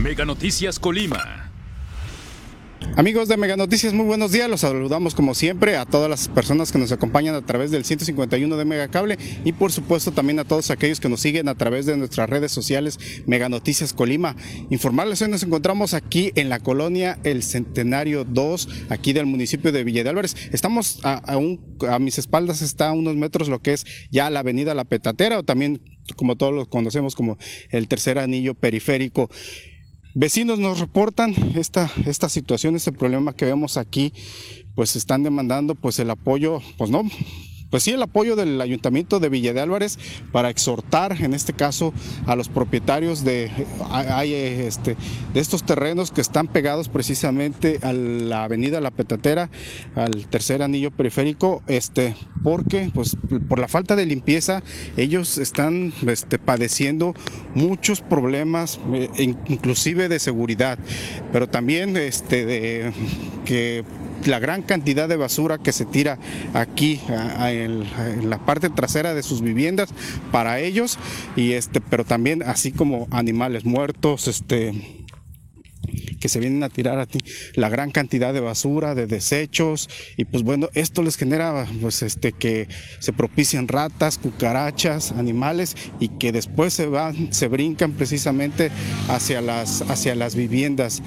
Mega Noticias Colima. Amigos de Mega Noticias, muy buenos días. Los saludamos como siempre a todas las personas que nos acompañan a través del 151 de Megacable y por supuesto también a todos aquellos que nos siguen a través de nuestras redes sociales Mega Noticias Colima. Informarles, hoy nos encontramos aquí en la colonia El Centenario 2, aquí del municipio de Villa de Álvarez. Estamos a, a mis espaldas, está a unos metros lo que es ya la avenida La Petatera o también como todos lo conocemos como el tercer anillo periférico. Vecinos nos reportan esta, esta situación, este problema que vemos aquí, pues están demandando pues el apoyo, pues no, pues sí, el apoyo del Ayuntamiento de Villa de Álvarez para exhortar, en este caso, a los propietarios de, este, de estos terrenos que están pegados precisamente a la avenida La Petatera, al tercer anillo periférico, este, porque pues, por la falta de limpieza ellos están este, padeciendo muchos problemas, eh, inclusive de seguridad, pero también este, de que la gran cantidad de basura que se tira aquí en, la parte trasera de sus viviendas para ellos y este pero también así como animales muertos este que se vienen a tirar a ti la gran cantidad de basura, de desechos y pues bueno, esto les genera pues este que se propician ratas, cucarachas, animales y que después se van, se brincan precisamente hacia las hacia las viviendas.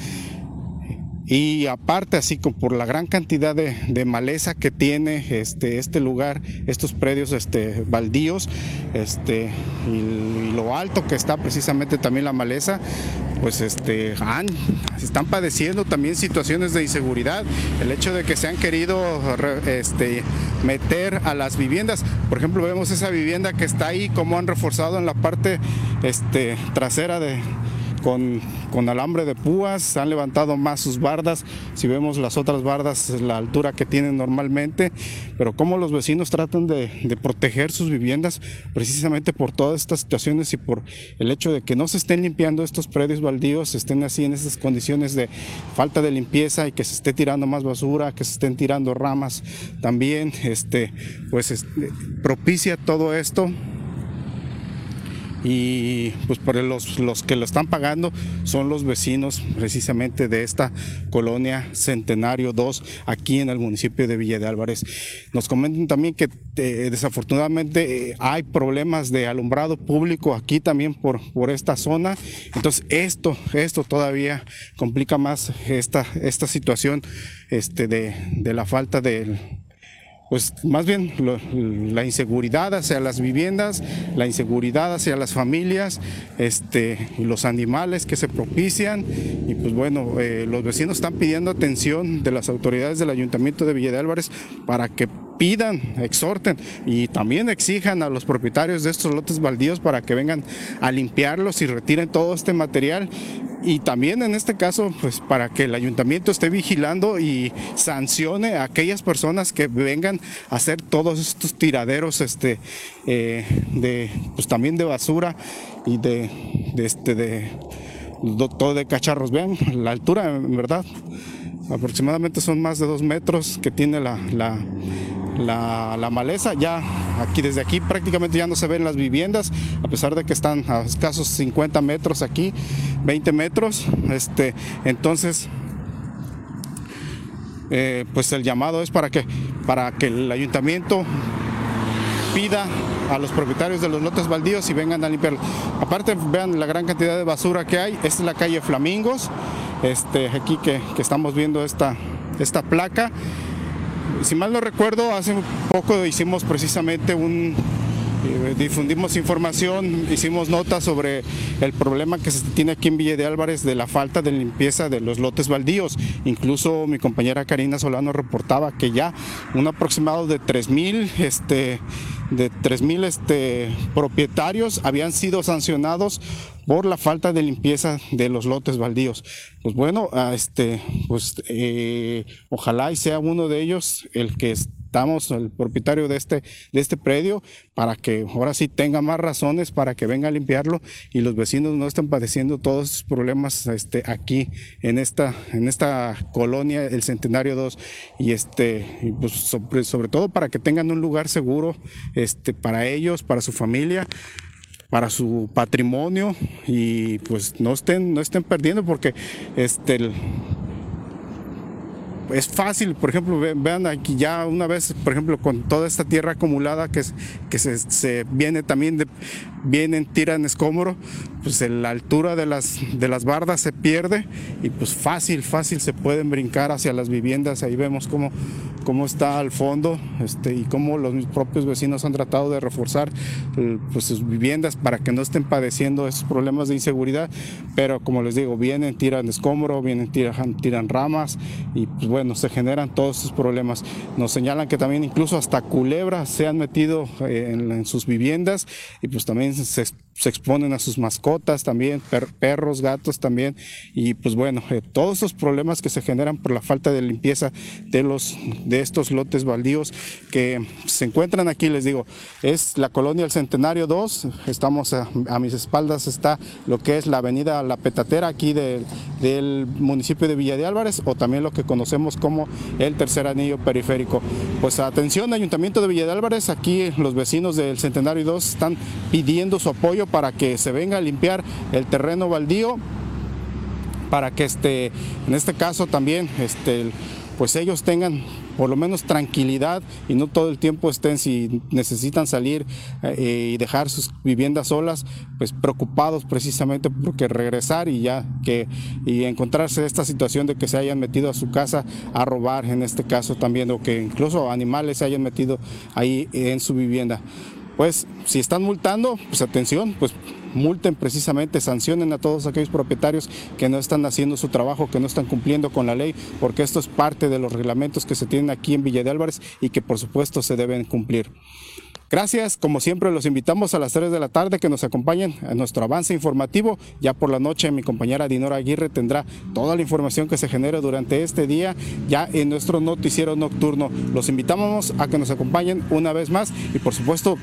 Y aparte, así como por la gran cantidad de, maleza que tiene este, este lugar, estos predios este, baldíos, este, y, lo alto que está precisamente también la maleza, pues este, han, están padeciendo también situaciones de inseguridad. El hecho de que se han querido este, meter a las viviendas. Por ejemplo, vemos esa vivienda que está ahí, como han reforzado en la parte este, trasera de, con, alambre de púas, han levantado más sus bardas, si vemos las otras bardas, la altura que tienen normalmente, pero cómo los vecinos tratan de, proteger sus viviendas precisamente por todas estas situaciones y por el hecho de que no se estén limpiando estos predios baldíos, estén así en estas condiciones de falta de limpieza y que se esté tirando más basura, que se estén tirando ramas también, este, pues este, propicia todo esto y pues por los, los que lo están pagando son los vecinos precisamente de esta colonia Centenario 2 aquí en el municipio de Villa de Álvarez. Nos comentan también que eh, desafortunadamente eh, hay problemas de alumbrado público aquí también por, por esta zona. Entonces esto, esto todavía complica más esta, esta situación este, de, de la falta de pues más bien la inseguridad hacia las viviendas, la inseguridad hacia las familias, este, los animales que se propician. Y pues bueno, eh, los vecinos están pidiendo atención de las autoridades del Ayuntamiento de Villa de Álvarez para que pidan, exhorten y también exijan a los propietarios de estos lotes baldíos para que vengan a limpiarlos y retiren todo este material y también en este caso, pues para que el ayuntamiento esté vigilando y sancione a aquellas personas que vengan a hacer todos estos tiraderos este, eh, de, pues también de basura y de, este, de todo de cacharros. Vean la altura, en verdad, aproximadamente son más de dos metros que tiene la, la, maleza. Ya aquí, desde aquí prácticamente ya no se ven las viviendas, a pesar de que están a escasos 50 metros aquí, 20 metros. Este, entonces, eh, pues el llamado es para que, para que el ayuntamiento pida a los propietarios de los lotes baldíos y vengan a limpiar. Aparte, vean la gran cantidad de basura que hay. Esta es la calle Flamingos. Este, aquí que, que estamos viendo esta, esta placa si mal no recuerdo, hace poco hicimos precisamente un, eh, difundimos información, hicimos notas sobre el problema que se tiene aquí en Villa de Álvarez de la falta de limpieza de los lotes baldíos. Incluso mi compañera Karina Solano reportaba que ya un aproximado de 3.000 este, de 3.000 este, propietarios habían sido sancionados por la falta de limpieza de los lotes baldíos. Pues bueno, este, pues eh, ojalá y sea uno de ellos el que estamos, el propietario de este, de este predio, para que ahora sí tenga más razones para que venga a limpiarlo y los vecinos no estén padeciendo todos estos problemas este, aquí en esta, en esta colonia, el Centenario 2, y este, pues sobre, sobre todo para que tengan un lugar seguro este, para ellos, para su familia para su patrimonio y pues no estén, no estén perdiendo porque este, es fácil, por ejemplo, vean aquí ya una vez, por ejemplo, con toda esta tierra acumulada que, que se, viene también, de, vienen, tiran escombro, pues la altura de las, de las bardas se pierde y pues fácil, fácil se pueden brincar hacia las viviendas, ahí vemos cómo, cómo está al fondo este, y cómo los propios vecinos han tratado de reforzar pues, sus viviendas para que no estén padeciendo esos problemas de inseguridad, pero como les digo, vienen, tiran escombro, vienen, tiran, tiran ramas y pues bueno, se generan todos estos problemas. Nos señalan que también incluso hasta culebras se han metido eh, en, sus viviendas y pues también se, exponen a sus mascotas también, perros, gatos también y pues bueno, eh, todos esos problemas que se generan por la falta de limpieza de los de estos lotes baldíos que se encuentran aquí, les digo, es la colonia El Centenario 2, estamos a, mis espaldas está lo que es la avenida La Petatera aquí del municipio de Villa de Álvarez o también lo que conocemos como el tercer anillo periférico. Pues atención, Ayuntamiento de Villa de Álvarez, aquí los vecinos del Centenario 2 están pidiendo su apoyo para que se venga a limpiar el terreno baldío para que este, en este caso también este, pues ellos tengan por lo menos tranquilidad y no todo el tiempo estén si necesitan salir eh, y dejar sus viviendas solas, pues preocupados precisamente porque regresar y ya que y encontrarse esta situación de que se hayan metido a su casa a robar en este caso también o que incluso animales se hayan metido ahí en su vivienda. Pues si están multando, pues atención, pues multen precisamente, sancionen a todos aquellos propietarios que no están haciendo su trabajo, que no están cumpliendo con la ley, porque esto es parte de los reglamentos que se tienen aquí en Villa de Álvarez y que por supuesto se deben cumplir. Gracias, como siempre los invitamos a las 3 de la tarde que nos acompañen a nuestro avance informativo. Ya por la noche mi compañera Dinora Aguirre tendrá toda la información que se genere durante este día ya en nuestro noticiero nocturno. Los invitamos a que nos acompañen una vez más y por supuesto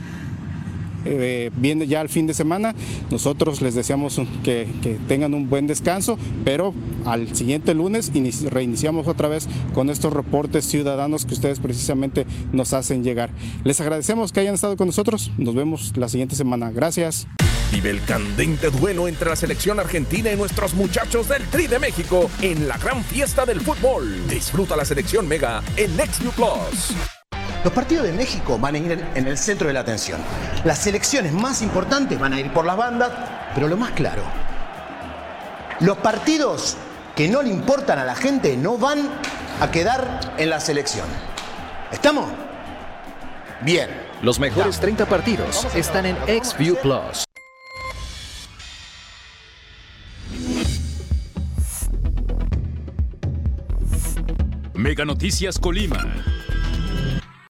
eh, viene ya el fin de semana. Nosotros les deseamos que, tengan un buen descanso, pero al siguiente lunes reiniciamos otra vez con estos reportes ciudadanos que ustedes precisamente nos hacen llegar. Les agradecemos que hayan estado con nosotros. Nos vemos la siguiente semana. Gracias. Vive el candente duelo entre la selección argentina y nuestros muchachos del Tri de México en la gran fiesta del fútbol. Disfruta la selección Mega en Next Plus. Los partidos de México van a ir en el centro de la atención. Las selecciones más importantes van a ir por las bandas, pero lo más claro, los partidos que no le importan a la gente no van a quedar en la selección. ¿Estamos? Bien. Los mejores 30 partidos están en XView Plus. Mega Noticias Colima.